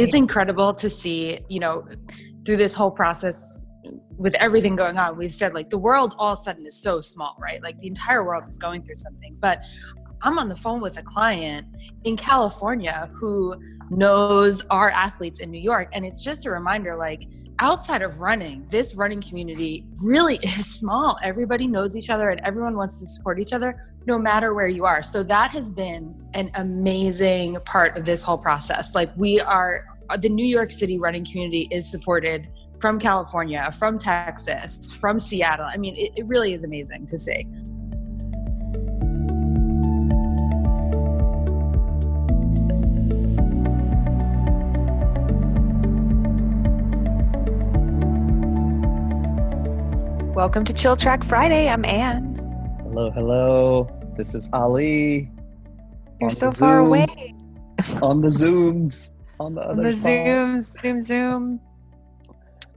it's incredible to see, you know, through this whole process with everything going on, we've said like the world all of a sudden is so small, right? Like the entire world is going through something. But I'm on the phone with a client in California who knows our athletes in New York. And it's just a reminder like, outside of running, this running community really is small. Everybody knows each other and everyone wants to support each other no matter where you are. So that has been an amazing part of this whole process. Like, we are, Uh, the New York City running community is supported from California, from Texas, from Seattle. I mean, it, it really is amazing to see. Welcome to Chill Track Friday. I'm Anne. Hello, hello. This is Ali. You're so far Zooms, away. on the Zooms. On the, on the Zooms. Zoom, Zoom.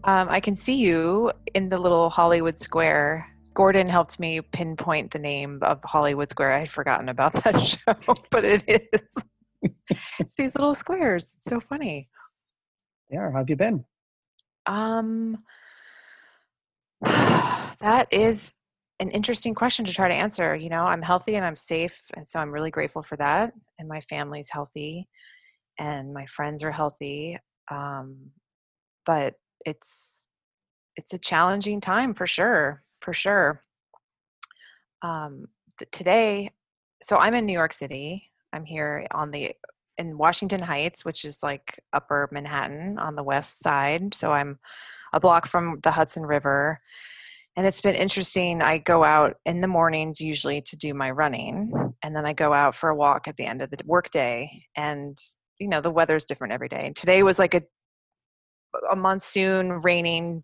Um, I can see you in the little Hollywood Square. Gordon helped me pinpoint the name of Hollywood Square. I had forgotten about that show, but it is. it's these little squares. It's so funny. Yeah, how have you been? Um, that is an interesting question to try to answer. You know, I'm healthy and I'm safe, and so I'm really grateful for that. And my family's healthy, and my friends are healthy. Um, but it's it's a challenging time for sure, for sure. Um, th- today, so I'm in New York City. I'm here on the in Washington Heights, which is like upper Manhattan on the west side. So I'm a block from the Hudson River. And it's been interesting. I go out in the mornings usually to do my running, and then I go out for a walk at the end of the workday. And you know, the weather's different every day. And today was like a a monsoon, raining,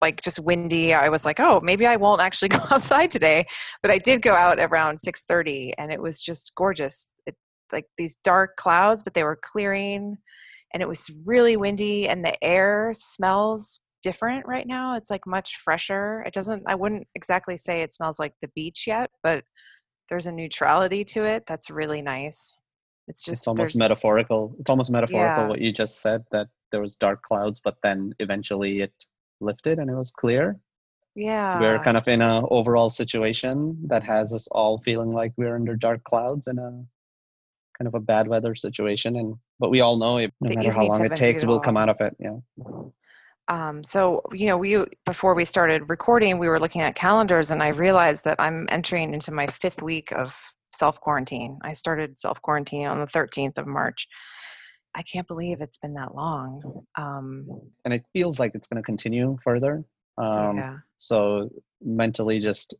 like just windy. I was like, oh, maybe I won't actually go outside today. But I did go out around six thirty, and it was just gorgeous. It, like these dark clouds, but they were clearing, and it was really windy, and the air smells different right now. It's like much fresher. It doesn't. I wouldn't exactly say it smells like the beach yet, but there's a neutrality to it that's really nice. It's just it's almost metaphorical. It's almost metaphorical yeah. what you just said that there was dark clouds, but then eventually it lifted and it was clear. Yeah. We're kind of in a overall situation that has us all feeling like we're under dark clouds in a kind of a bad weather situation and but we all know it, no the matter how long it takes we'll come out of it yeah um, so you know we before we started recording we were looking at calendars and i realized that i'm entering into my fifth week of self quarantine i started self quarantine on the 13th of march I can't believe it's been that long. Um, and it feels like it's going to continue further. Um, yeah. So mentally, just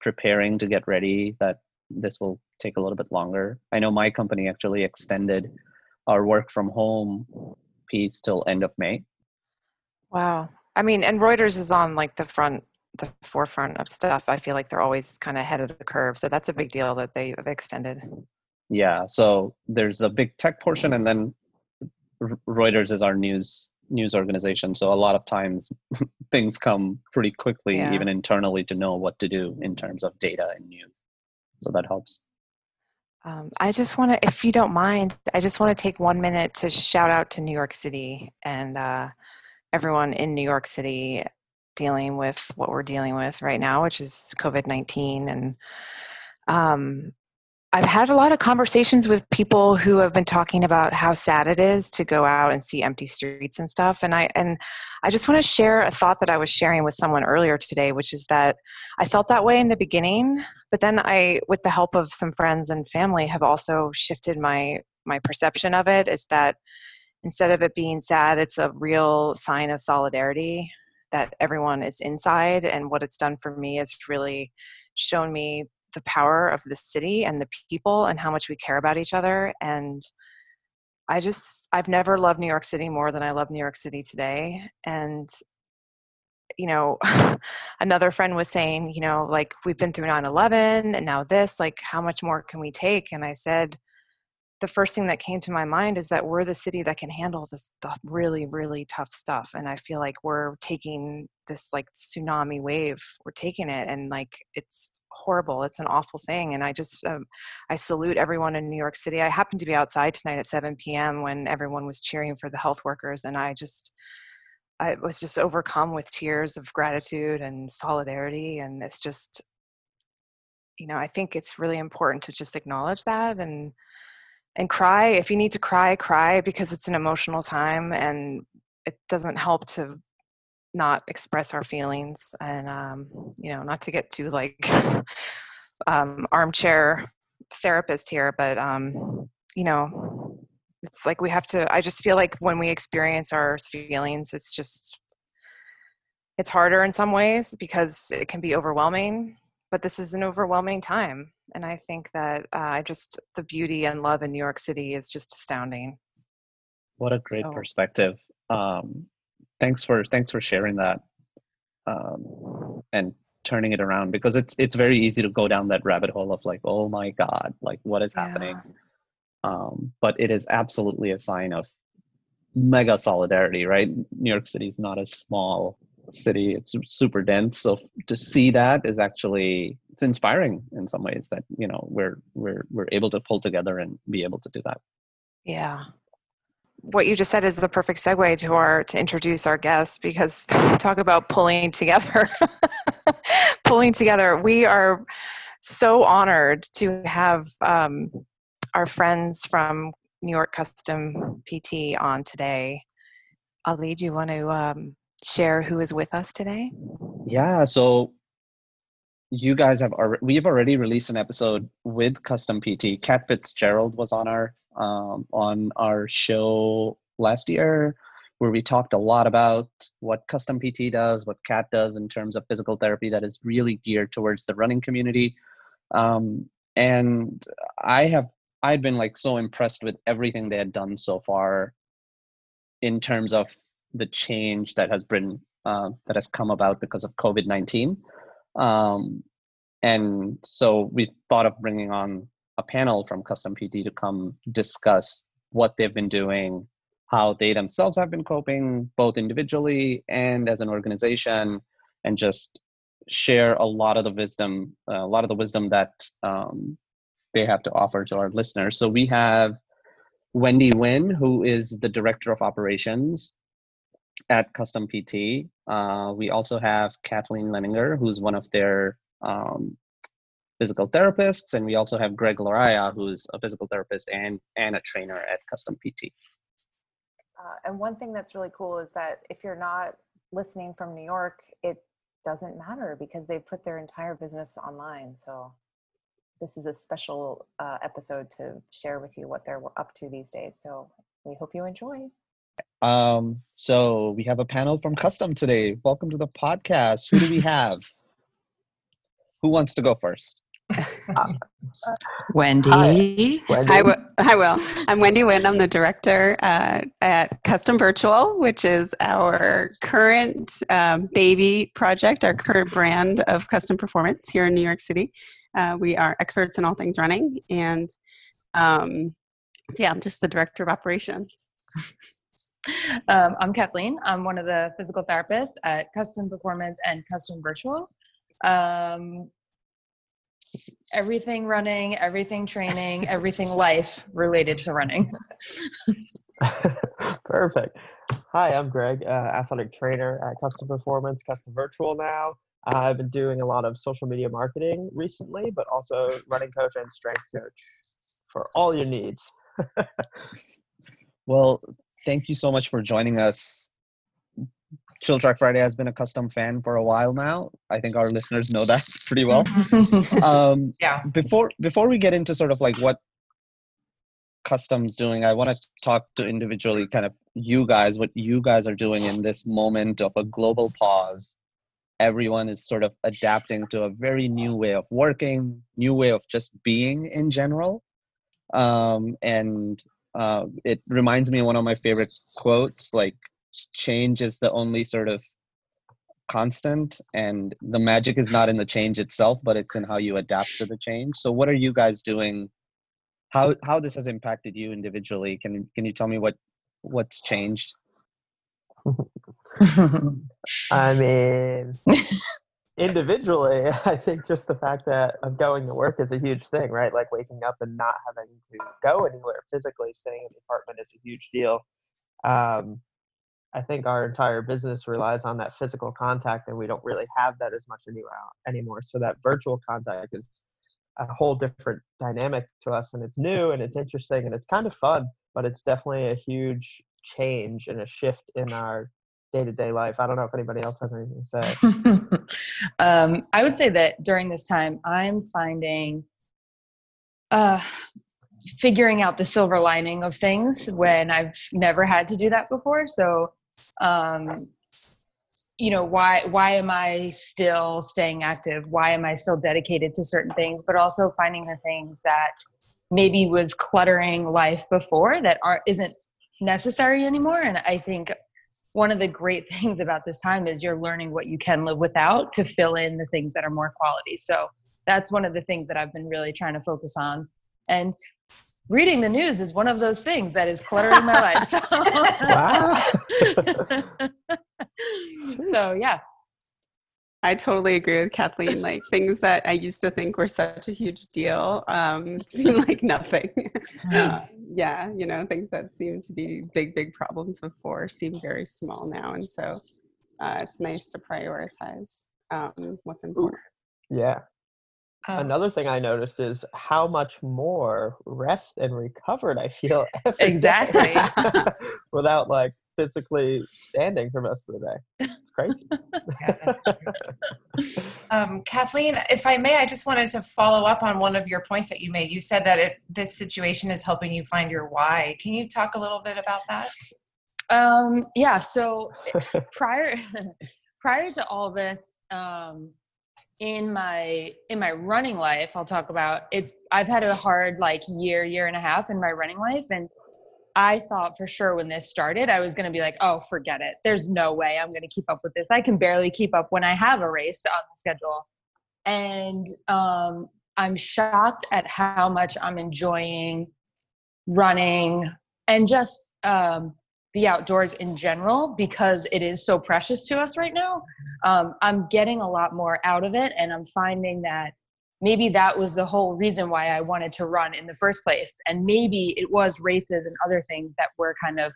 preparing to get ready that this will take a little bit longer. I know my company actually extended our work from home piece till end of May. Wow. I mean, and Reuters is on like the front, the forefront of stuff. I feel like they're always kind of ahead of the curve. So that's a big deal that they've extended. Yeah. So there's a big tech portion and then Reuters is our news news organization, so a lot of times things come pretty quickly, yeah. even internally, to know what to do in terms of data and news. So that helps. Um, I just want to, if you don't mind, I just want to take one minute to shout out to New York City and uh, everyone in New York City dealing with what we're dealing with right now, which is COVID 19. And um, I've had a lot of conversations with people who have been talking about how sad it is to go out and see empty streets and stuff. And I and I just want to share a thought that I was sharing with someone earlier today, which is that I felt that way in the beginning, but then I, with the help of some friends and family, have also shifted my my perception of it. Is that instead of it being sad, it's a real sign of solidarity that everyone is inside. And what it's done for me is really shown me the power of the city and the people and how much we care about each other and i just i've never loved new york city more than i love new york city today and you know another friend was saying you know like we've been through 9-11 and now this like how much more can we take and i said the first thing that came to my mind is that we're the city that can handle this the really really tough stuff and i feel like we're taking this like tsunami wave we're taking it and like it's horrible it's an awful thing and i just um, i salute everyone in new york city. I happened to be outside tonight at 7 p.m when everyone was cheering for the health workers and i just i was just overcome with tears of gratitude and solidarity and it's just you know i think it's really important to just acknowledge that and and cry if you need to cry cry because it's an emotional time and it doesn't help to not express our feelings and um, you know not to get too like um, armchair therapist here but um, you know it's like we have to i just feel like when we experience our feelings it's just it's harder in some ways because it can be overwhelming but this is an overwhelming time and i think that uh, just the beauty and love in new york city is just astounding. What a great so, perspective. Um, thanks for thanks for sharing that um, and turning it around because it's it's very easy to go down that rabbit hole of like oh my god like what is yeah. happening? Um, but it is absolutely a sign of mega solidarity right? New york city is not a small city. It's super dense. So to see that is actually it's inspiring in some ways that you know we're we're we're able to pull together and be able to do that. Yeah. What you just said is the perfect segue to our to introduce our guests because talk about pulling together pulling together. We are so honored to have um, our friends from new york custom pt on today. Ali do you want to um, share who is with us today? Yeah, so you guys have already we've already released an episode with Custom PT. Kat Fitzgerald was on our um, on our show last year where we talked a lot about what Custom PT does, what Kat does in terms of physical therapy that is really geared towards the running community. Um, and I have I've been like so impressed with everything they had done so far in terms of the change that has been uh, that has come about because of COVID nineteen, um, and so we thought of bringing on a panel from Custom PT to come discuss what they've been doing, how they themselves have been coping, both individually and as an organization, and just share a lot of the wisdom, uh, a lot of the wisdom that um, they have to offer to our listeners. So we have Wendy Winn, who is the director of operations at Custom PT. Uh, we also have Kathleen Leninger, who's one of their um, physical therapists, and we also have Greg Laraia, who's a physical therapist and and a trainer at Custom PT. Uh, and one thing that's really cool is that if you're not listening from New York, it doesn't matter because they've put their entire business online. So this is a special uh, episode to share with you what they're up to these days. So we hope you enjoy. Um, so we have a panel from Custom today. Welcome to the podcast. Who do we have? Who wants to go first? Wendy. Hi. Wendy. I, w- I will. I'm Wendy Winn. I'm the director uh, at Custom Virtual, which is our current um, baby project, our current brand of custom performance here in New York City. Uh, we are experts in all things running. And um, so, yeah, I'm just the director of operations. Um, I'm Kathleen. I'm one of the physical therapists at Custom Performance and Custom Virtual. Um, everything running, everything training, everything life related to running. Perfect. Hi, I'm Greg, uh, athletic trainer at Custom Performance, Custom Virtual now. I've been doing a lot of social media marketing recently, but also running coach and strength coach for all your needs. well, thank you so much for joining us. Chill Track Friday has been a custom fan for a while now. I think our listeners know that pretty well. um, yeah. Before before we get into sort of like what customs doing, I want to talk to individually kind of you guys, what you guys are doing in this moment of a global pause. Everyone is sort of adapting to a very new way of working, new way of just being in general. Um, and uh, it reminds me of one of my favorite quotes like change is the only sort of constant and the magic is not in the change itself but it's in how you adapt to the change so what are you guys doing how how this has impacted you individually. Can can you tell me what what's changed? I mean, individually, I think just the fact that I'm going to work is a huge thing, right? Like waking up and not having to go anywhere physically, staying in the apartment is a huge deal. Um, I think our entire business relies on that physical contact, and we don't really have that as much anymore. So that virtual contact is a whole different dynamic to us, and it's new and it's interesting and it's kind of fun, but it's definitely a huge change and a shift in our day to day life. I don't know if anybody else has anything to say. um, I would say that during this time, I'm finding uh, figuring out the silver lining of things when I've never had to do that before. So, um, you know, why why am I still staying active? Why am I still dedicated to certain things? But also finding the things that maybe was cluttering life before that aren't isn't necessary anymore. And I think one of the great things about this time is you're learning what you can live without to fill in the things that are more quality. So that's one of the things that I've been really trying to focus on. And reading the news is one of those things that is cluttering my life. So, so yeah. I totally agree with Kathleen. Like things that I used to think were such a huge deal um, seem like nothing. Uh, yeah, you know, things that seemed to be big, big problems before seem very small now. And so uh, it's nice to prioritize um, what's important. Yeah. Um, Another thing I noticed is how much more rest and recovered I feel exactly without like physically standing for most of the day. It's crazy. yeah, um, Kathleen, if I may, I just wanted to follow up on one of your points that you made. You said that it, this situation is helping you find your why. Can you talk a little bit about that? Um, yeah. So prior prior to all this, um, in my in my running life, I'll talk about it's. I've had a hard like year, year and a half in my running life, and I thought for sure when this started, I was going to be like, oh, forget it. There's no way I'm going to keep up with this. I can barely keep up when I have a race on the schedule. And um, I'm shocked at how much I'm enjoying running and just um, the outdoors in general because it is so precious to us right now. Um, I'm getting a lot more out of it, and I'm finding that maybe that was the whole reason why I wanted to run in the first place. And maybe it was races and other things that were kind of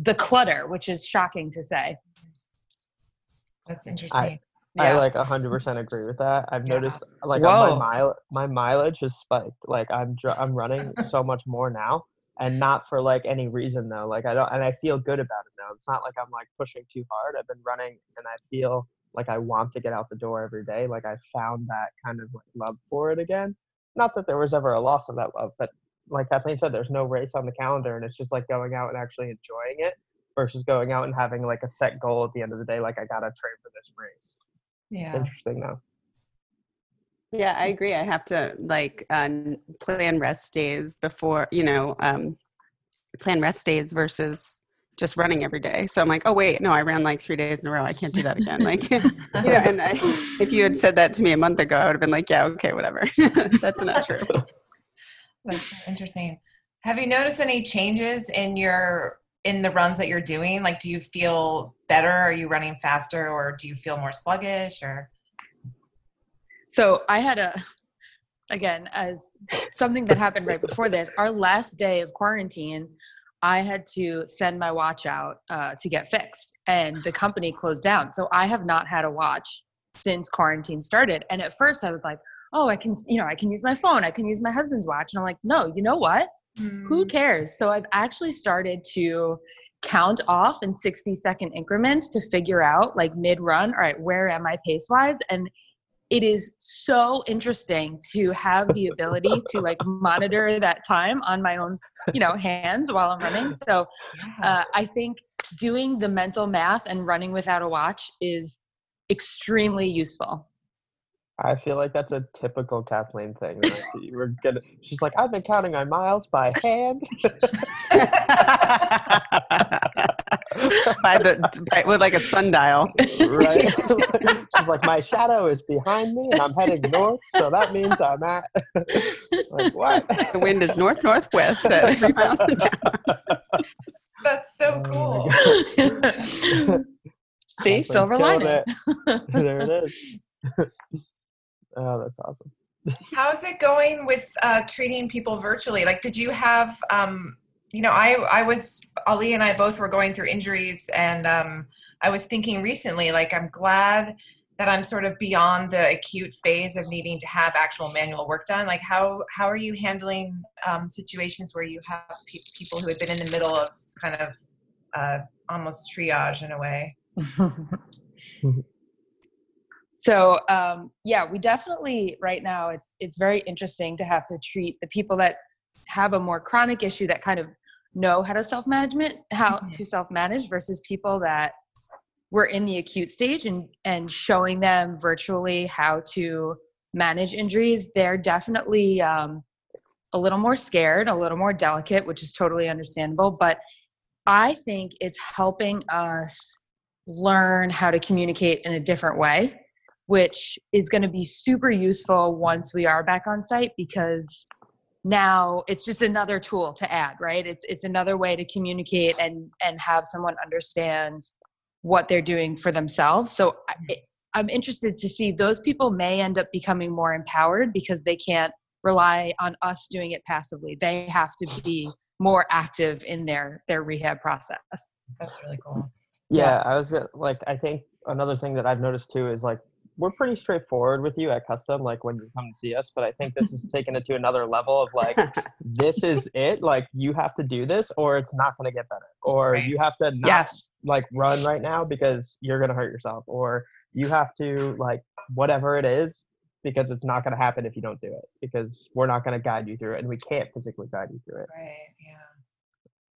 the clutter, which is shocking to say. That's interesting. I, yeah. I like 100% agree with that. I've yeah. noticed like my mile my mileage has spiked. Like I'm I'm running so much more now and not for like any reason though. Like I don't and I feel good about it now. It's not like I'm like pushing too hard. I've been running and I feel like I want to get out the door every day. Like I found that kind of like love for it again. Not that there was ever a loss of that love, but like Kathleen said, there's no race on the calendar, and it's just like going out and actually enjoying it versus going out and having like a set goal at the end of the day. Like I gotta train for this race. Yeah, it's interesting though. Yeah, I agree. I have to like uh, plan rest days before you know um, plan rest days versus just running every day. So I'm like, oh wait, no, I ran like three days in a row. I can't do that again. Like, you know, and I, if you had said that to me a month ago, I would have been like, yeah, okay, whatever. That's not true. That's so interesting. Have you noticed any changes in your in the runs that you're doing? Like, do you feel better? Are you running faster, or do you feel more sluggish? Or so I had a again as something that happened right before this. Our last day of quarantine I had to send my watch out uh, to get fixed, and the company closed down. So I have not had a watch since quarantine started. And at first, I was like, "Oh, I can, you know, I can use my phone. I can use my husband's watch." And I'm like, "No, you know what? Mm. Who cares?" So I've actually started to count off in 60 second increments to figure out, like mid run, all right, where am I pace wise? And it is so interesting to have the ability to like monitor that time on my own you know hands while i'm running so uh, i think doing the mental math and running without a watch is extremely useful I feel like that's a typical Kathleen thing. Were gonna, she's like, I've been counting my miles by hand. by the by, with like a sundial. Right. She's like, my shadow is behind me, and I'm heading north, so that means I'm at. like what? The wind is north northwest at three miles an hour. That's so Oh cool. See, silver lining. It. there it is. oh, that's awesome. How's it going with uh, treating people virtually? Like, did you have, um, you know, I I was Ali and I both were going through injuries, and um, I was thinking recently, like, I'm glad that I'm sort of beyond the acute phase of needing to have actual manual work done. Like, how how are you handling um, situations where you have pe- people who have been in the middle of kind of uh, almost triage in a way? so um, yeah we definitely right now it's it's very interesting to have to treat the people that have a more chronic issue that kind of know how to self-management how Mhm. to self-manage versus people that were in the acute stage and and showing them virtually how to manage injuries they're definitely um, a little more scared a little more delicate which is totally understandable but i think it's helping us learn how to communicate in a different way which is going to be super useful once we are back on site because now it's just another tool to add right? It's it's another way to communicate and and have someone understand what they're doing for themselves. So I, mm-hmm. i'm interested to see those people may end up becoming more empowered because they can't rely on us doing it passively. They have to be more active in their their rehab process. That's really cool. Yeah, I was like, I think another thing that I've noticed too is like we're pretty straightforward with you at custom, like when you come to see us. But I think this is taking it to another level of like, this is it. Like you have to do this, or it's not going to get better, or Right. you have to not yes like run right now because you're going to hurt yourself, or you have to like whatever it is because it's not going to happen if you don't do it because we're not going to guide you through it and we can't physically guide you through it. Right. Yeah.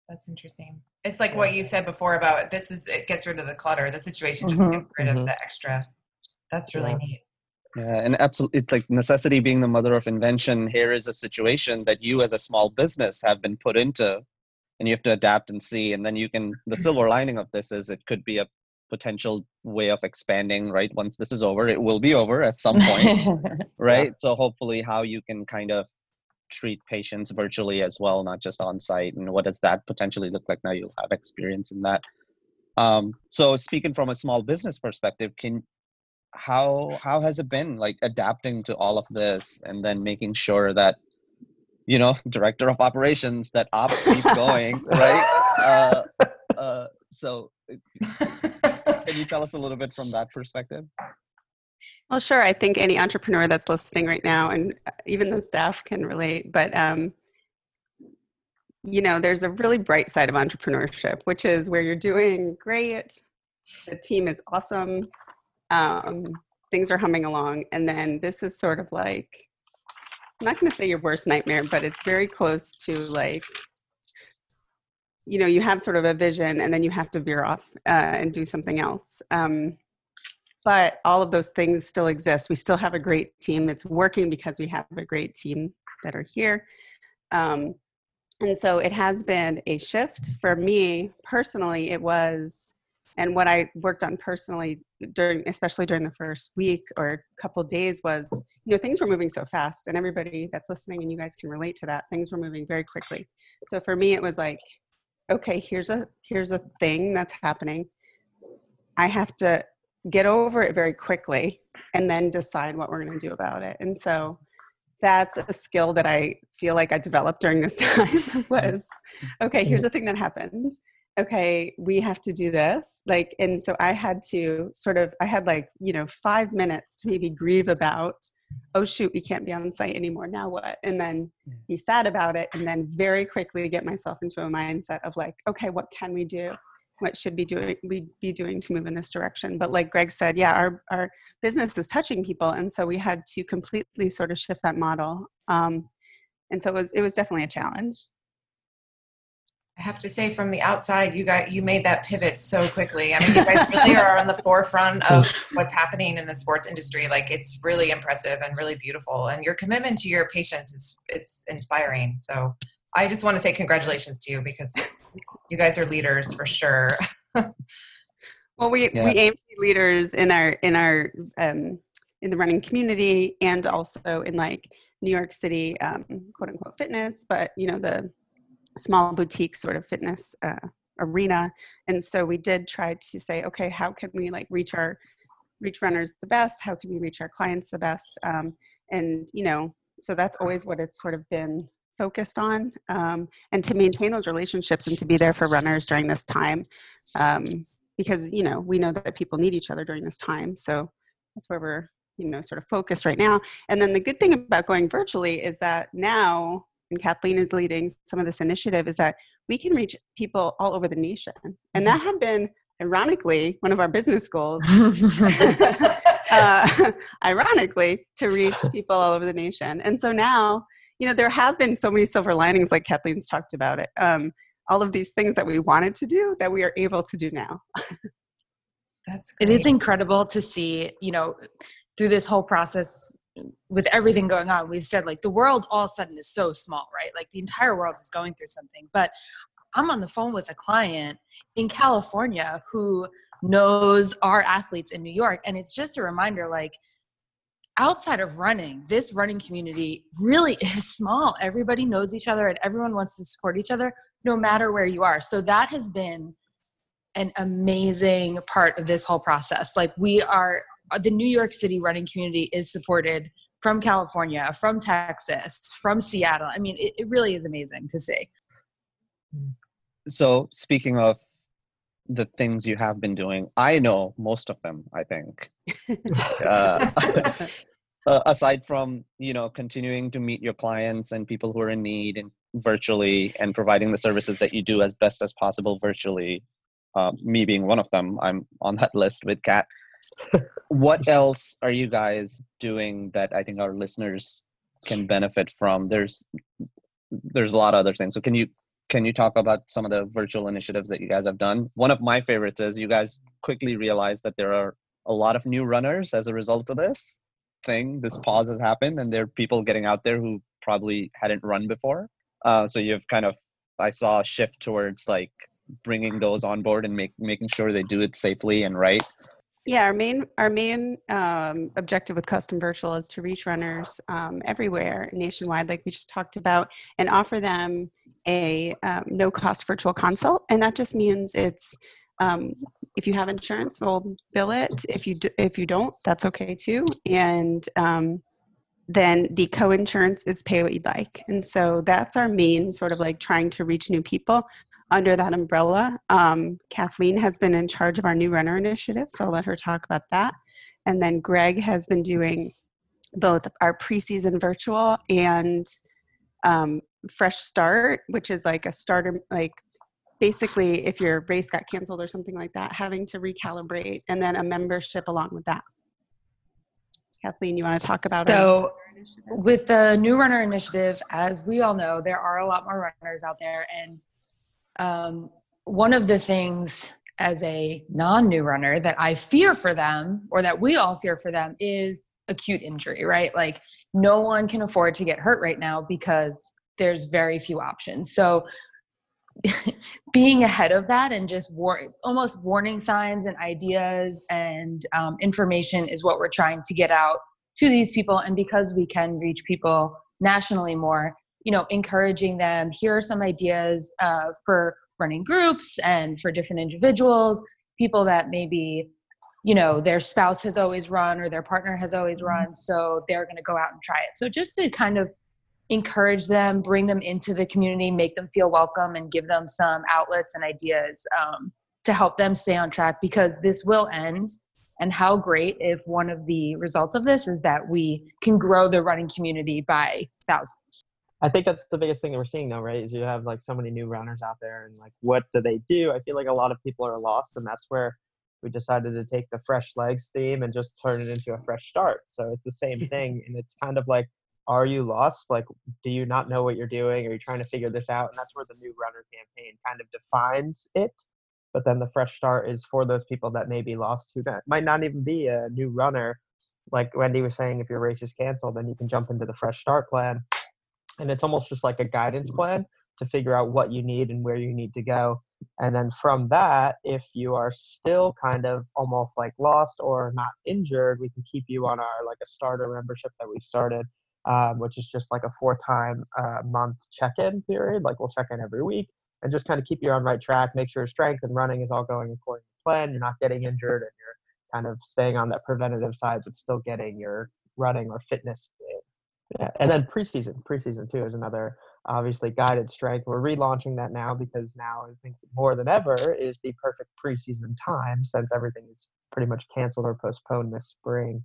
That's interesting. It's like what you said before about this is it gets rid of the clutter. The situation just Mhm. gets rid Mhm. of the extra. That's really Yeah. neat. Yeah, and absolutely, it's like necessity being the mother of invention. Here is a situation that you, as a small business, have been put into, and you have to adapt and see. And then you can. The silver lining of this is it could be a potential way of expanding. Right, once this is over, it will be over at some point. right. So hopefully, how you can kind of treat patients virtually as well, not just on site, and what does that potentially look like? Now you'll have experience in that. Um, so speaking from a small business perspective, can how how has it been like adapting to all of this and then making sure that you know director of operations that ops keep going right uh, uh, so can you tell us a little bit from that perspective Well, sure. I think any entrepreneur that's listening right now, and uh, even the staff can relate, but um, you know, there's a really bright side of entrepreneurship, which is where you're doing great, the team is awesome, um, things are humming along, and then this is sort of like, I'm not going to say your worst nightmare, but it's very close to like, you know, you have sort of a vision, and then you have to veer off uh, and do something else. Um, but all of those things still exist. We still have a great team. It's working because we have a great team that are here. Um, and so it has been a shift for me personally. It was, and what I worked on personally during, especially during the first week or couple days, was you know things were moving so fast, and everybody that's listening and you guys can relate to that. Things were moving very quickly. So for me, it was like, okay, here's a here's a thing that's happening. I have to get over it very quickly and then decide what we're going to do about it. And so that's a skill that I feel like I developed during this time was okay, here's the thing that happened. Okay, we have to do this. Like, and so I had to sort of, I had like, you know, five minutes to maybe grieve about, oh shoot, we can't be on site anymore. Now what? And then be sad about it. And then very quickly get myself into a mindset of like, okay, what can we do? what should be doing we be doing to move in this direction but like greg said yeah our, our business is touching people and so we had to completely sort of shift that model um, and so it was it was definitely a challenge I have to say, from the outside, you got you made that pivot so quickly. I mean, you guys really are on the forefront of what's happening in the sports industry. Like, it's really impressive and really beautiful, and your commitment to your patients is is inspiring. So, I just want to say congratulations to you because you guys are leaders for sure. well, we yeah. we aim to be leaders in our in our um, in the running community and also in like New York City, um, quote unquote fitness, but you know the small boutique sort of fitness uh, arena. And so we did try to say, okay, how can we like reach our reach runners the best? How can we reach our clients the best? Um, and you know, so that's always what it's sort of been focused on um, and to maintain those relationships and to be there for runners during this time um, because you know we know that people need each other during this time so that's where we're you know sort of focused right now and then the good thing about going virtually is that now and kathleen is leading some of this initiative is that we can reach people all over the nation. And that had been ironically one of our business goals. Uh, ironically to reach people all over the nation. And so now you know there have been so many silver linings like kathleen's talked about it um, all of these things that we wanted to do that we are able to do now. That's great. it is incredible to see you know through this whole process with everything going on we've said like the world all of a sudden is so small right? Like the entire world is going through something. But i'm on the phone with a client in california who knows our athletes in new york and it's just a reminder like outside of running this running community really is small. Everybody knows each other and everyone wants to support each other no matter where you are. So that has been an amazing part of this whole process. Like we are the New York City running community is supported from California, from Texas, from Seattle. I mean, it, it really is amazing to see. So, speaking of the things you have been doing, I know most of them, I think. uh, uh, aside from you know continuing to meet your clients and people who are in need and virtually and providing the services that you do as best as possible virtually uh, me being one of them i'm on that list with kat what else are you guys doing that I think our listeners can benefit from? There's there's a lot of other things. So can you can you talk about some of the virtual initiatives that you guys have done? One of my favorites is you guys quickly realized that there are a lot of new runners as a result of this thing. This pause has happened, and there are people getting out there who probably hadn't run before. Uh, so you've kind of I saw a shift towards like bringing those on board and make, making sure they do it safely and right. Yeah, our main our main um, objective with Custom Virtual is to reach runners um, everywhere nationwide, like we just talked about, and offer them a um, no cost virtual consult. And that just means it's um, if you have insurance, we'll bill it. If you do, if you don't, that's okay too. And um, then the co-insurance is pay what you'd like. And so that's our main sort of like trying to reach new people under that umbrella. Um, Kathleen has been in charge of our new runner initiative, so I'll let her talk about that. And then Greg has been doing both our preseason virtual and um, fresh start, which is like a starter, like basically if your race got canceled or something like that, having to recalibrate, and then a membership along with that. Kathleen, you want to talk about it? so with the new runner initiative as we all know there are a lot more runners out there and um, one of the things as a non new runner that I fear for them, or that we all fear for them, is acute injury, right? Like, no one can afford to get hurt right now because there's very few options. So, being ahead of that and just war- almost warning signs and ideas and um, information is what we're trying to get out to these people. And because we can reach people nationally more, you know encouraging them here are some ideas uh, for running groups and for different individuals people that maybe you know their spouse has always run or their partner has always mm-hmm. run so they're going to go out and try it so just to kind of encourage them bring them into the community make them feel welcome and give them some outlets and ideas um, to help them stay on track because this will end and how great if one of the results of this is that we can grow the running community by thousands I think that's the biggest thing that we're seeing though, right? Is you have like so many new runners out there and like what do they do? I feel like a lot of people are lost and that's where we decided to take the fresh legs theme and just turn it into a fresh start. So it's the same thing and it's kind of like are you lost? Like do you not know what you're doing? Are you trying to figure this out? And that's where the new runner campaign kind of defines it. But then the fresh start is for those people that may be lost who might not even be a new runner. Like Wendy was saying, if your race is canceled, then you can jump into the fresh start plan and it's almost just like a guidance plan to figure out what you need and where you need to go And then from that, if you are still kind of almost like lost or not injured, we can keep you on our like a starter membership that we started, um, which is just like a four time uh, month check in period. Like we'll check in every week and just kind of keep you on right track, make sure strength and running is all going according to plan. You're not getting injured and you're kind of staying on that preventative side, but still getting your running or fitness. Yeah. And then preseason, preseason too is another obviously guided strength. We're relaunching that now because now I think more than ever is the perfect preseason time since everything is pretty much canceled or postponed this spring.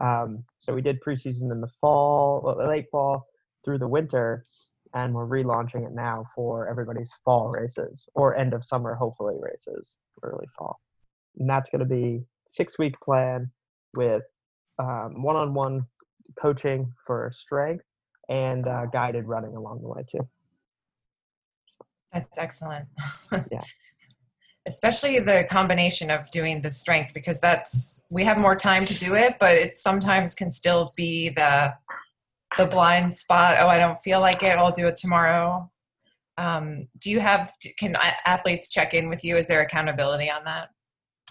Um, so we did preseason in the fall, late fall through the winter, and we're relaunching it now for everybody's fall races or end of summer, hopefully races, early fall. And that's going to be six week plan with um, one-on-one coaching for strength and uh, guided running along the way too. That's excellent. yeah. Especially the combination of doing the strength because that's we have more time to do it, but it sometimes can still be the the blind spot. Oh, I don't feel like it. I'll do it tomorrow. Um, do you have can athletes check in with you? Is there accountability on that?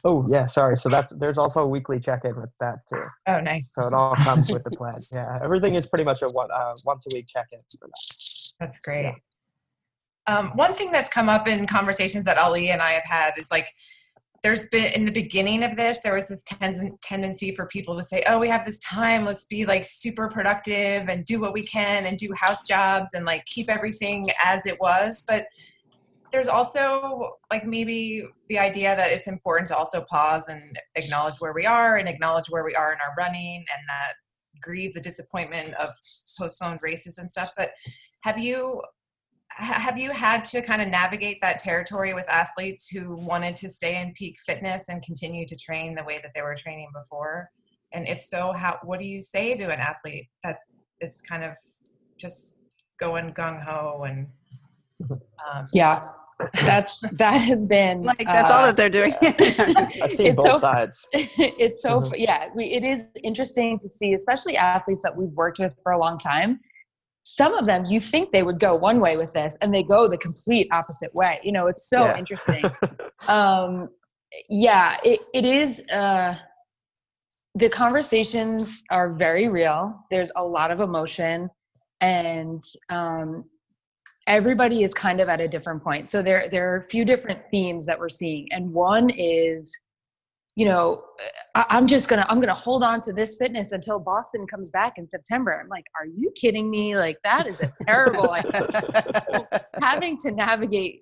Oh yeah, sorry. So that's there's also a weekly check-in with that too. Oh, nice. So it all comes with the plan. Yeah, everything is pretty much a one uh, once a week check-in for that. That's great. Yeah. Um, one thing that's come up in conversations that Ali and I have had is like, there's been in the beginning of this, there was this ten- tendency for people to say, "Oh, we have this time. Let's be like super productive and do what we can and do house jobs and like keep everything as it was." But there's also like maybe the idea that it's important to also pause and acknowledge where we are and acknowledge where we are in our running and that grieve the disappointment of postponed races and stuff. But have you have you had to kind of navigate that territory with athletes who wanted to stay in peak fitness and continue to train the way that they were training before? And if so how what do you say to an athlete that is kind of just going gung-ho and um, yeah that's that has been like that's uh, all that they're doing. I've seen both so, sides. It's so mm-hmm. yeah, we, it is interesting to see, especially athletes that we've worked with for a long time. Some of them, you think they would go one way with this, and they go the complete opposite way. You know, it's so yeah. interesting. um, yeah, it, it is. Uh, the conversations are very real. There's a lot of emotion, and um, everybody is kind of at a different point. So there there are a few different themes that we're seeing, and one is, you know, I, I'm just gonna I'm gonna hold on to this fitness until Boston comes back in September. I'm like, are you kidding me? Like that is a terrible. like, having to navigate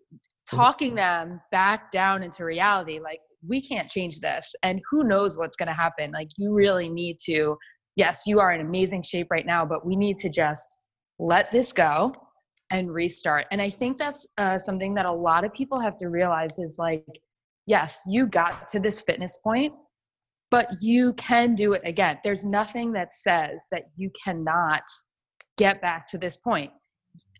talking them back down into reality, like we can't change this, and who knows what's gonna happen. Like you really need to. Yes, you are in amazing shape right now, but we need to just let this go and restart. And I think that's uh, something that a lot of people have to realize is like, yes, you got to this fitness point, but you can do it again. There's nothing that says that you cannot get back to this point.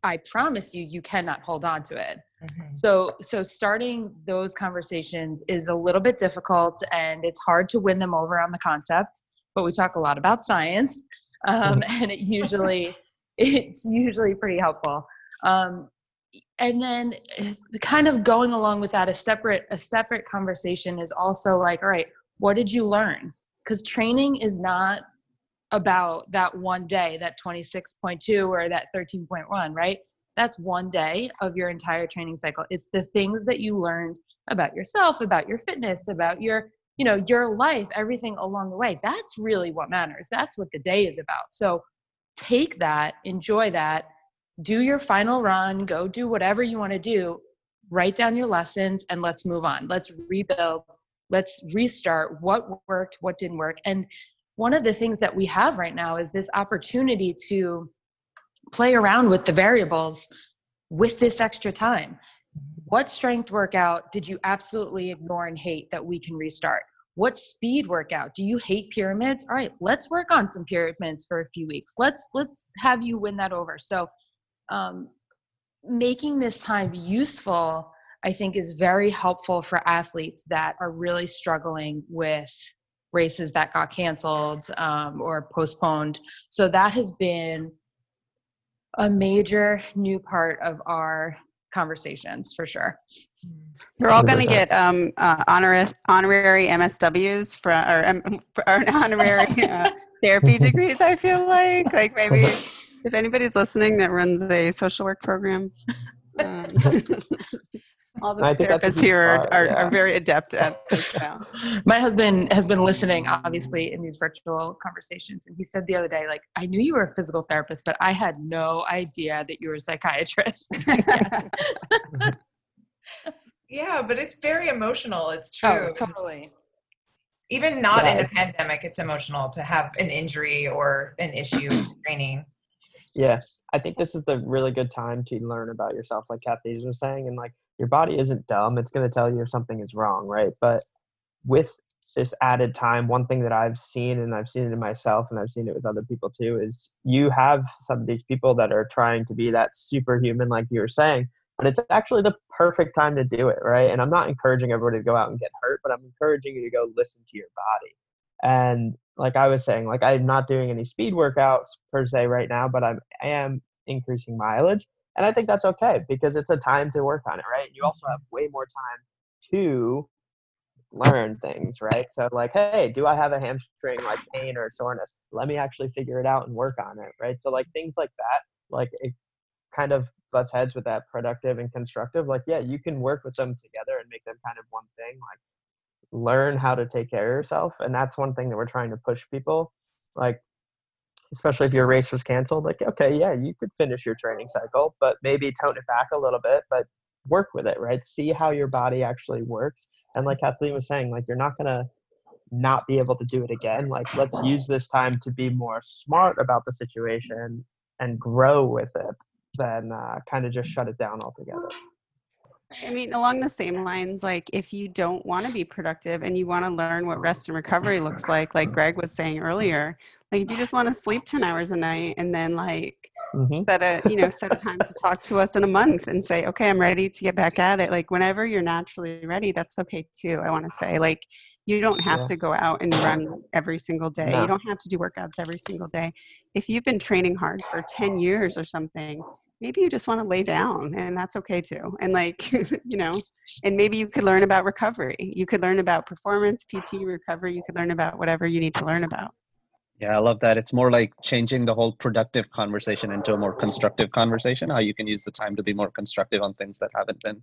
I promise you, you cannot hold on to it. Mm-hmm. So, so starting those conversations is a little bit difficult, and it's hard to win them over on the concept. But we talk a lot about science, um, and it usually it's usually pretty helpful. Um, and then eh, kind of going along with that, a separate a separate conversation is also like, all right, what did you learn? Because training is not about that one day, that 26.2 or that 13.1, right? That's one day of your entire training cycle. It's the things that you learned about yourself, about your fitness, about your, you know, your life, everything along the way. That's really what matters. That's what the day is about. So take that, enjoy that, do your final run, go do whatever you want to do, write down your lessons, and let's move on. Let's rebuild, let's restart what worked, what didn't work. And one of the things that we have right now is this opportunity to play around with the variables with this extra time. What strength workout did you absolutely ignore and hate that we can restart? What speed workout? Do you hate pyramids? All right, let's work on some pyramids for a few weeks. Let's let's have you win that over. So um, making this time useful i think is very helpful for athletes that are really struggling with races that got canceled um, or postponed so that has been a major new part of our conversations for sure. You're all going to get um, uh, honorary, honorary MSWs for, or, um, or honorary uh, therapy degrees. I feel like, like maybe if anybody's listening that runs a social work program. Um, all the therapists here are, are, yeah. are, very adept at this now. My husband has been listening, obviously, in these virtual conversations, and he said the other day, like, I knew you were a physical therapist, but I had no idea that you were a psychiatrist. yeah, but it's very emotional. It's true. Oh, totally. Even not yeah. in a pandemic, it's emotional to have an injury or an issue in training. Yeah, I think this is the really good time to learn about yourself, like Kathy was saying, and like your body isn't dumb; it's going to tell you if something is wrong, right? But with this added time, one thing that I've seen, and I've seen it in myself, and I've seen it with other people too, is you have some of these people that are trying to be that superhuman, like you were saying, but it's actually the perfect time to do it, right? And I'm not encouraging everybody to go out and get hurt, but I'm encouraging you to go listen to your body. And like I was saying, like I'm not doing any speed workouts per se right now, but I'm I am increasing mileage. And I think that's okay because it's a time to work on it, right? You also have mm-hmm. way more time to learn things, right? So like, hey, do I have a hamstring like pain or soreness? Let me actually figure it out and work on it, right? So like mm-hmm. things like that, like it kind of butts heads with that productive and constructive. Like, yeah, you can work with them together and make them kind of one thing. Like learn how to take care of yourself and that's one thing that we're trying to push people like especially if your race was canceled like okay yeah you could finish your training cycle but maybe tone it back a little bit but work with it right? See how your body actually works and like kathleen was saying like you're not gonna not be able to do it again like let's use this time to be more smart about the situation and grow with it than uh, kind of just shut it down altogether I mean, along the same lines, like if you don't want to be productive and you want to learn what rest and recovery looks like, like Greg was saying earlier, like if you just want to sleep 10 hours a night and then like mm-hmm. set a, you know, set a time to talk to us in a month and say, okay, I'm ready to get back at it. Like whenever you're naturally ready, that's okay too. I want to say like, you don't have yeah. to go out and run every single day. No. You don't have to do workouts every single day. If you've been training hard for 10 years or something, maybe you just want to lay down and that's okay too and like you know and maybe you could learn about recovery. You could learn about performance pt recovery you could learn about whatever you need to learn about. Yeah i love that. It's more like changing the whole productive conversation into a more constructive conversation how you can use the time to be more constructive on things that haven't been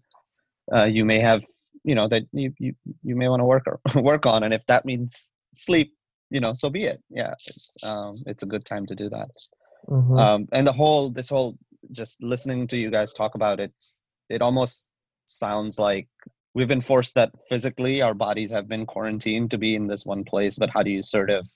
uh, you may have you know that you you, you may want to work or work on and if that means sleep you know so be it. Yeah it's, um, it's a good time to do that. Mm-hmm. um, and the whole this whole just listening to you guys talk about it, it almost sounds like we've been forced that physically our bodies have been quarantined to be in this one place, but how do you sort of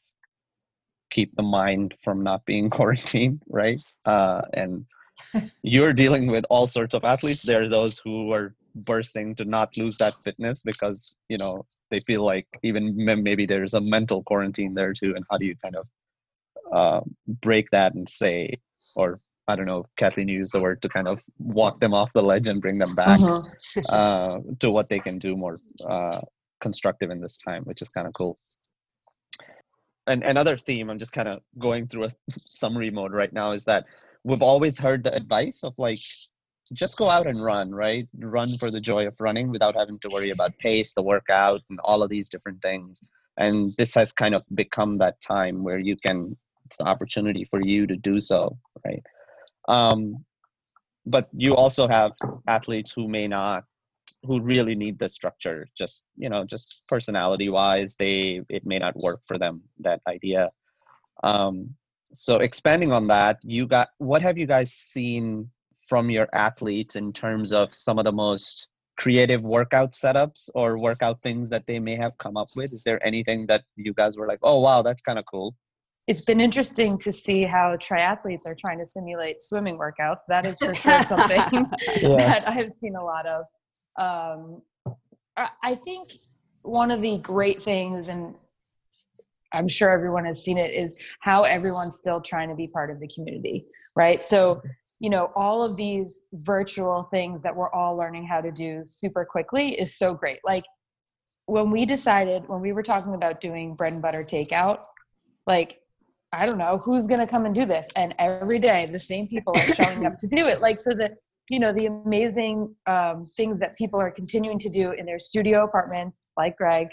keep the mind from not being quarantined, right? Uh, and you're dealing with all sorts of athletes. There are those who are bursting to not lose that fitness because you know they feel like even maybe there's a mental quarantine there too. And how do you kind of uh, break that and say or I don't know, Kathleen used the word to kind of walk them off the ledge and bring them back uh-huh. uh, to what they can do more uh, constructive in this time, which is kind of cool. And another theme, I'm just kind of going through a summary mode right now, is that we've always heard the advice of like, just go out and run, right? Run for the joy of running without having to worry about pace, the workout, and all of these different things. And this has kind of become that time where you can, it's the opportunity for you to do so, right? Um, but you also have athletes who may not who really need the structure just you know just personality wise they it may not work for them that idea. Um, so expanding on that you got what have you guys seen from your athletes in terms of some of the most creative workout setups or workout things that they may have come up with? Is there anything that you guys were like oh wow that's kind of cool it's been interesting to see how triathletes are trying to simulate swimming workouts. That is for sure something that I've seen a lot of. Um, I think one of the great things, and I'm sure everyone has seen it, is how everyone's still trying to be part of the community, right? So, you know, all of these virtual things that we're all learning how to do super quickly is so great. Like when we decided, when we were talking about doing bread and butter takeout, like I don't know who's going to come and do this. And every day the same people are showing up to do it. Like, so the, you know the amazing um, things that people are continuing to do in their studio apartments like greg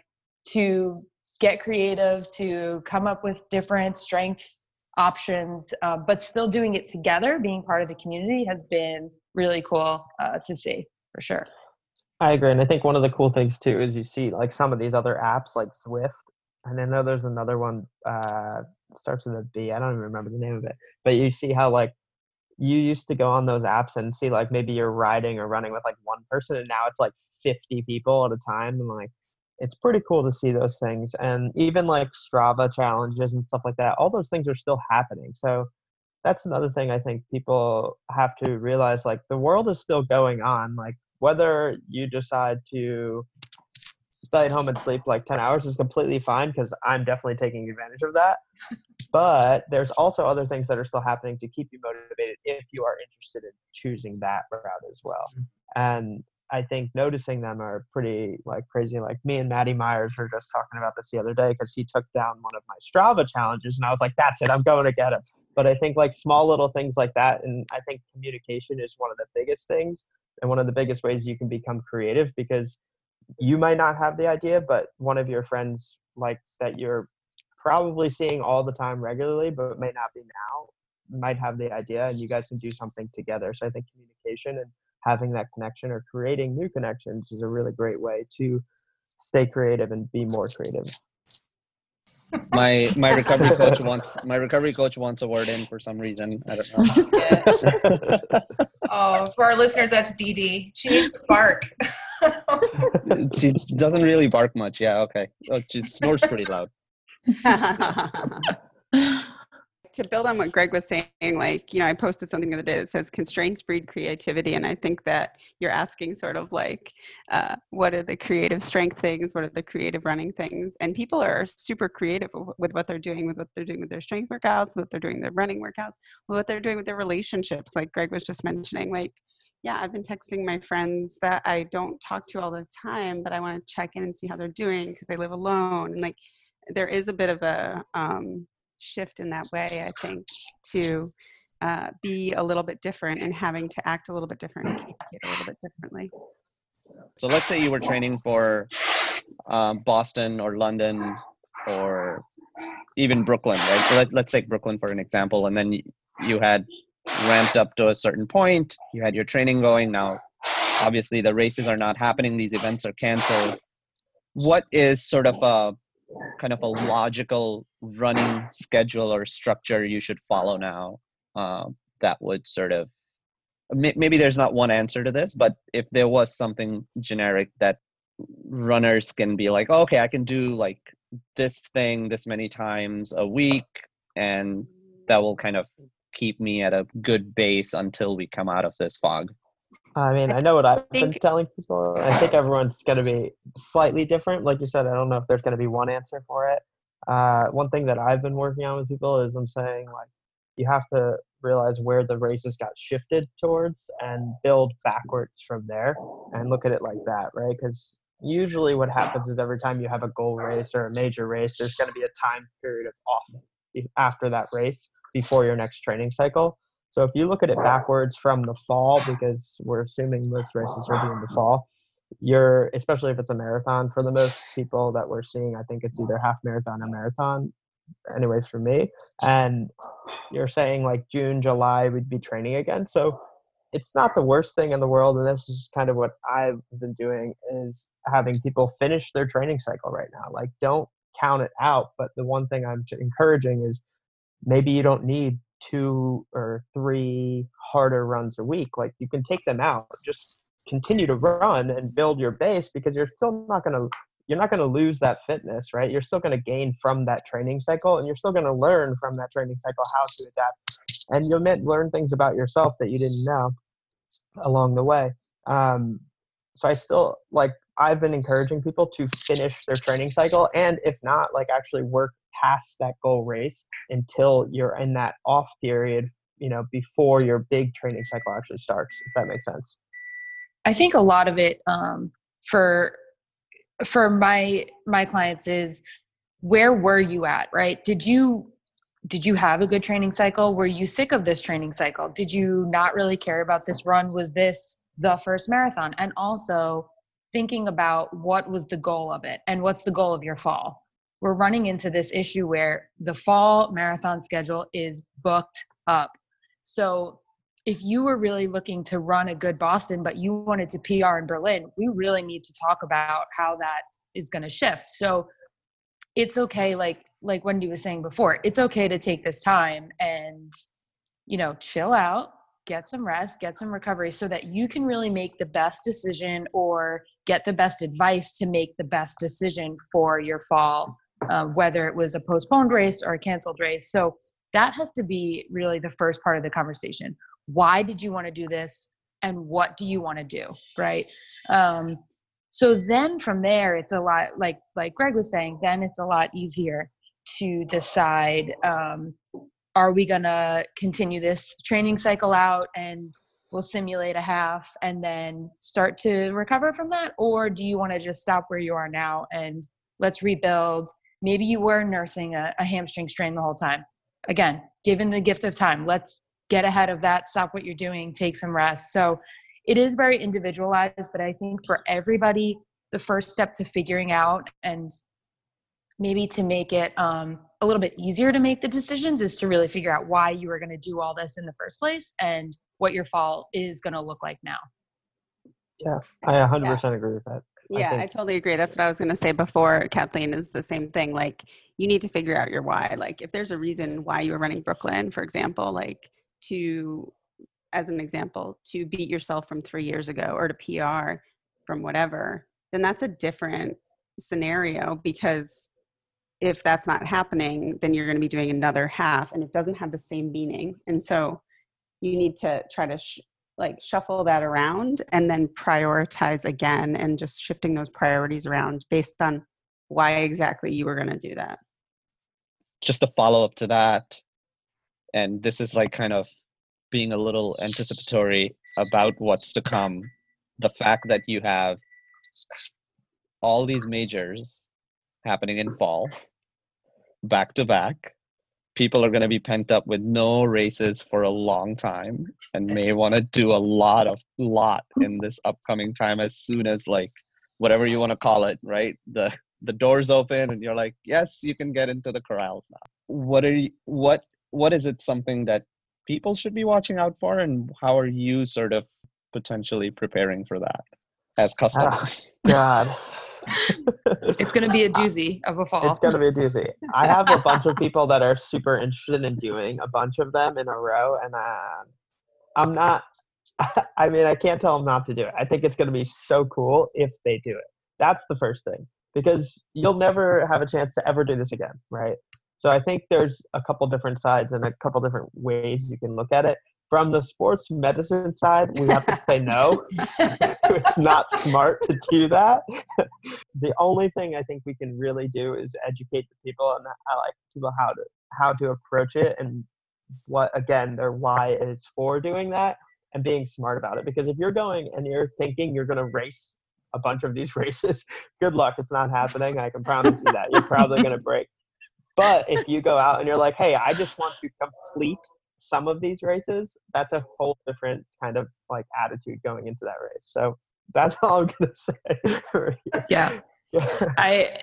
to get creative to come up with different strength options uh, but still doing it together being part of the community has been really cool uh, to see for sure i agree and i think one of the cool things too is you see like some of these other apps like Zwift and i know there's another one uh starts with a b i don't even remember the name of it but you see how like you used to go on those apps and see like maybe you're riding or running with like one person and now it's like 50 people at a time and like it's pretty cool to see those things and even like strava challenges and stuff like that all those things are still happening so that's another thing i think people have to realize like the world is still going on like whether you decide to stay at home and sleep like 10 hours is completely fine because i'm definitely taking advantage of that but there's also other things that are still happening to keep you motivated if you are interested in choosing that route as well mm-hmm. and I think noticing them are pretty like crazy. Like me and Maddie Myers were just talking about this the other day because he took down one of my Strava challenges, and I was like, "That's it, I'm going to get him." But I think like small little things like that, and I think communication is one of the biggest things, and one of the biggest ways you can become creative because you might not have the idea, but one of your friends like that you're probably seeing all the time regularly, but may not be now, might have the idea, and you guys can do something together. So I think communication and having that connection or creating new connections is a really great way to stay creative and be more creative. My my recovery coach wants my recovery coach wants a word in for some reason. I don't know. Oh for our listeners that's Dee Dee. she needs to bark she doesn't really bark much yeah okay oh, she snores pretty loud to build on what Greg was saying, like, you know, I posted something the other day that says constraints breed creativity. And I think that you're asking sort of like, uh, what are the creative strength things? What are the creative running things? And people are super creative with what they're doing, with what they're doing with their strength workouts, what they're doing their running workouts, what they're doing with their relationships. Like Greg was just mentioning, like, yeah, I've been texting my friends that I don't talk to all the time, but I want to check in and see how they're doing because they live alone. And like, there is a bit of a, um, shift in that way, I think, to uh, be a little bit different and having to act a little bit different and communicate a little bit differently. So let's say you were training for um, Boston or London or even Brooklyn, right? Let, let's take Brooklyn for an example, and then you had ramped up to a certain point, you had your training going. Now, obviously, the races are not happening, these events are canceled. What is sort of a kind of a logical running schedule or structure you should follow now um, that would sort of maybe there's not one answer to this but if there was something generic that runners can be like oh, okay i can do like this thing this many times a week and that will kind of keep me at a good base until we come out of this fog I mean, I know what I've think, been telling people. I think everyone's going to be slightly different. Like you said, I don't know if there's going to be one answer for it. Uh, one thing that I've been working on with people is I'm saying like you have to realize where the races got shifted towards and build backwards from there and look at it like that, right? Because usually what happens is every time you have a goal race or a major race, there's going to be a time period of off after that race before your next training cycle. So if you look at it backwards from the fall, because we're assuming most races are in the fall, you're especially if it's a marathon for the most people that we're seeing, I think it's either half marathon or marathon. Anyways, for me, and you're saying like June, July, we'd be training again. So it's not the worst thing in the world, and this is kind of what I've been doing is having people finish their training cycle right now. Like, don't count it out. But the one thing I'm encouraging is maybe you don't need two or three harder runs a week. Like you can take them out, just continue to run and build your base because you're still not going to you're not going to lose that fitness, right? You're still going to gain from that training cycle and you're still going to learn from that training cycle how to adapt. And you'll learn things about yourself that you didn't know along the way. Um, so I still like I've been encouraging people to finish their training cycle and if not, like actually work past that goal race until you're in that off period, you know, before your big training cycle actually starts, if that makes sense. I think a lot of it um, for for my my clients is where were you at, right? Did you did you have a good training cycle? Were you sick of this training cycle? Did you not really care about this run? Was this the first marathon? And also thinking about what was the goal of it and what's the goal of your fall. We're running into this issue where the fall marathon schedule is booked up. So if you were really looking to run a good Boston, but you wanted to PR in Berlin, we really need to talk about how that is going to shift. So it's okay, like like Wendy was saying before, it's okay to take this time and you know chill out, get some rest, get some recovery, so that you can really make the best decision or get the best advice to make the best decision for your fall, uh, whether it was a postponed race or a canceled race. So that has to be really the first part of the conversation. Why did you want to do this? And what do you want to do right? Um, so then from there it's a lot like like greg was saying then it's a lot easier to decide um, are we going to continue this training cycle out and we'll simulate a half and then start to recover from that? Or do you want to just stop where you are now and let's rebuild? Maybe you were nursing a, a hamstring strain the whole time. Again given the gift of time let's get ahead of that, stop what you're doing, take some rest. So it is very individualized, but I think for everybody, the first step to figuring out and maybe to make it um, a little bit easier to make the decisions is to really figure out why you were going to do all this in the first place and what your fall is going to look like now. Yeah, I 100% yeah. agree with that. Yeah, I, I, totally agree. That's what I was going to say before, Kathleen, is the same thing. Like, you need to figure out your why. Like, if there's a reason why you were running Brooklyn, for example, like, to as an example to beat yourself from three years ago or to pr from whatever then that's a different scenario because if that's not happening then you're going to be doing another half and it doesn't have the same meaning. And so you need to try to sh- like shuffle that around and then prioritize again and just shifting those priorities around based on why exactly you were going to do that. Just a follow up to that and this is like kind of being a little anticipatory about what's to come. The fact that you have all these majors happening in fall back to back. People are going to be pent up with no races for a long time and may want to do a lot of lot in this upcoming time as soon as like whatever you want to call it right? The the doors open and you're like yes you can get into the corrals now. What are you what what is it something that people should be watching out for and how are you sort of potentially preparing for that as ah, customers? Oh, god it's going to be a doozy of a fall. It's going to be a doozy. I have a bunch of people that are super interested in doing a bunch of them in a row and uh, i'm not i mean i can't tell them not to do it. I think it's going to be so cool if they do it. That's the first thing because you'll never have a chance to ever do this again right? So I think there's a couple different sides and a couple different ways you can look at it. From the sports medicine side, we have to say no. it's not smart to do that. the only thing I think we can really do is educate the people and I like people how to how to approach it and what again their why is for doing that and being smart about it. Because if you're going and you're thinking you're going to race a bunch of these races, good luck. It's not happening. I can promise you that. You're probably going to break. But if you go out and you're like, hey, I just want to complete some of these races, that's a whole different kind of like attitude going into that race. So that's all I'm gonna say. yeah. yeah. I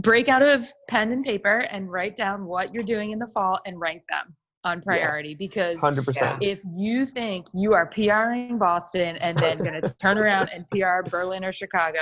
break out of pen and paper and write down what you're doing in the fall and rank them on priority yeah, because 100%. if you think you are PRing Boston and then going to turn around and PR Berlin or Chicago,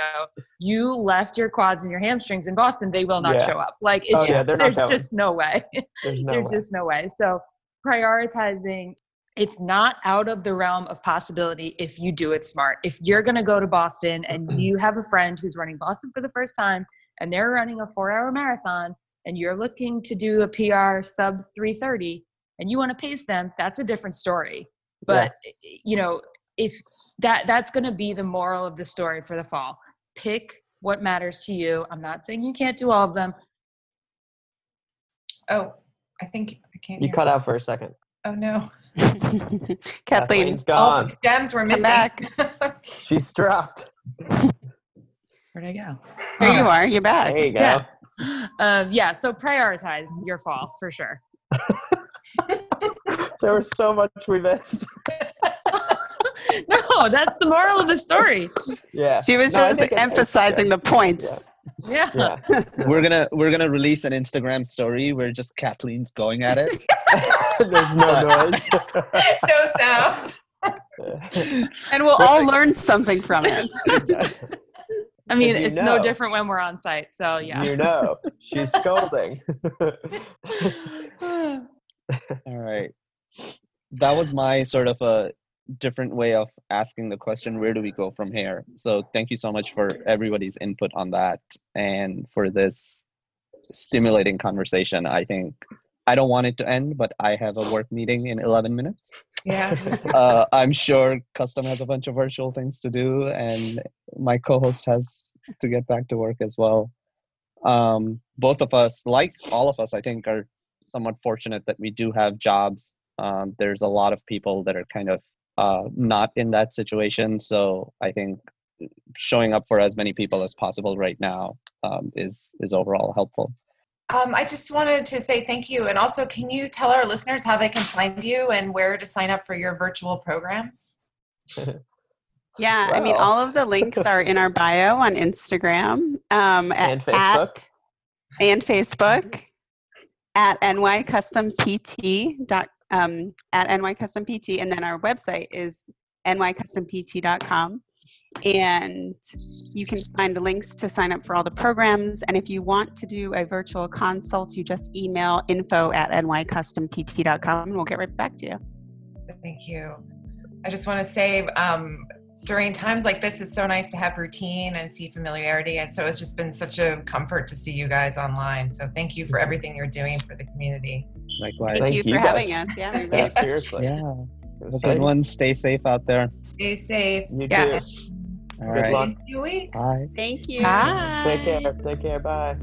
you left your quads and your hamstrings in Boston, they will not yeah. show up. Like it's oh, just, yeah, there's just no way. There's, no there's way. just no way. So prioritizing it's not out of the realm of possibility if you do it smart. If you're going to go to Boston and mm-hmm. you have a friend who's running Boston for the first time and they're running a 4-hour marathon and you're looking to do a PR sub 330, and you want to pace them that's a different story. But yeah. you know if that that's going to be the moral of the story for the fall. Pick what matters to you. I'm not saying you can't do all of them. Oh i think i can't you cut out for a second. Oh no. Kathleen's gone. all the gems were missing. back. she's dropped where'd i go? There you are you're back. There you go. Yeah. Um, yeah so prioritize your fall for sure. There was so much we missed. no, that's the moral of the story. Yeah. She was No, just think it- it's- emphasizing the points. Yeah. Yeah. We're gonna we're gonna release an Instagram story where just Kathleen's going at it. There's no noise. no sound. And we'll all learn something from it. I mean, Because you it's no different when we're on site. So yeah. You know, she's scolding. All right. That was my sort of a different way of asking the question where do we go from here? So thank you so much for everybody's input on that and for this stimulating conversation. I think I don't want it to end, but I have a work meeting in 11 minutes. Yeah. Uh, I'm sure Custom has a bunch of virtual things to do, and my co host has to get back to work as well. Um, both of us, like all of us, I think, are somewhat fortunate that we do have jobs. Um, there's a lot of people that are kind of uh, not in that situation. So I think showing up for as many people as possible right now um, is is overall helpful. Um, I just wanted to say thank you. And also, can you tell our listeners how they can find you and where to sign up for your virtual programs? Yeah, I mean, all of the links are in our bio on Instagram um, at, And Facebook. at- and Facebook at nycustompt dot um, at nycustompt, and then our website is nycustompt.com. And you can find links to sign up for all the programs. And if you want to do a virtual consult, you just email info at nycustompt.com and we'll get right back to you. Thank you. I just want to say, um, during times like this, it's so nice to have routine and see familiarity. And so it's just been such a comfort to see you guys online. So thank you for everything you're doing for the community. Likewise. Thank, Thank you you for guys. having us. Yeah, we really Yeah, seriously. Yeah. I was a good one. Stay safe out there. Stay safe. You too. Yes. All Good right. luck. See you in a few weeks. Bye. Thank you. Bye. Take care. Take care. Bye.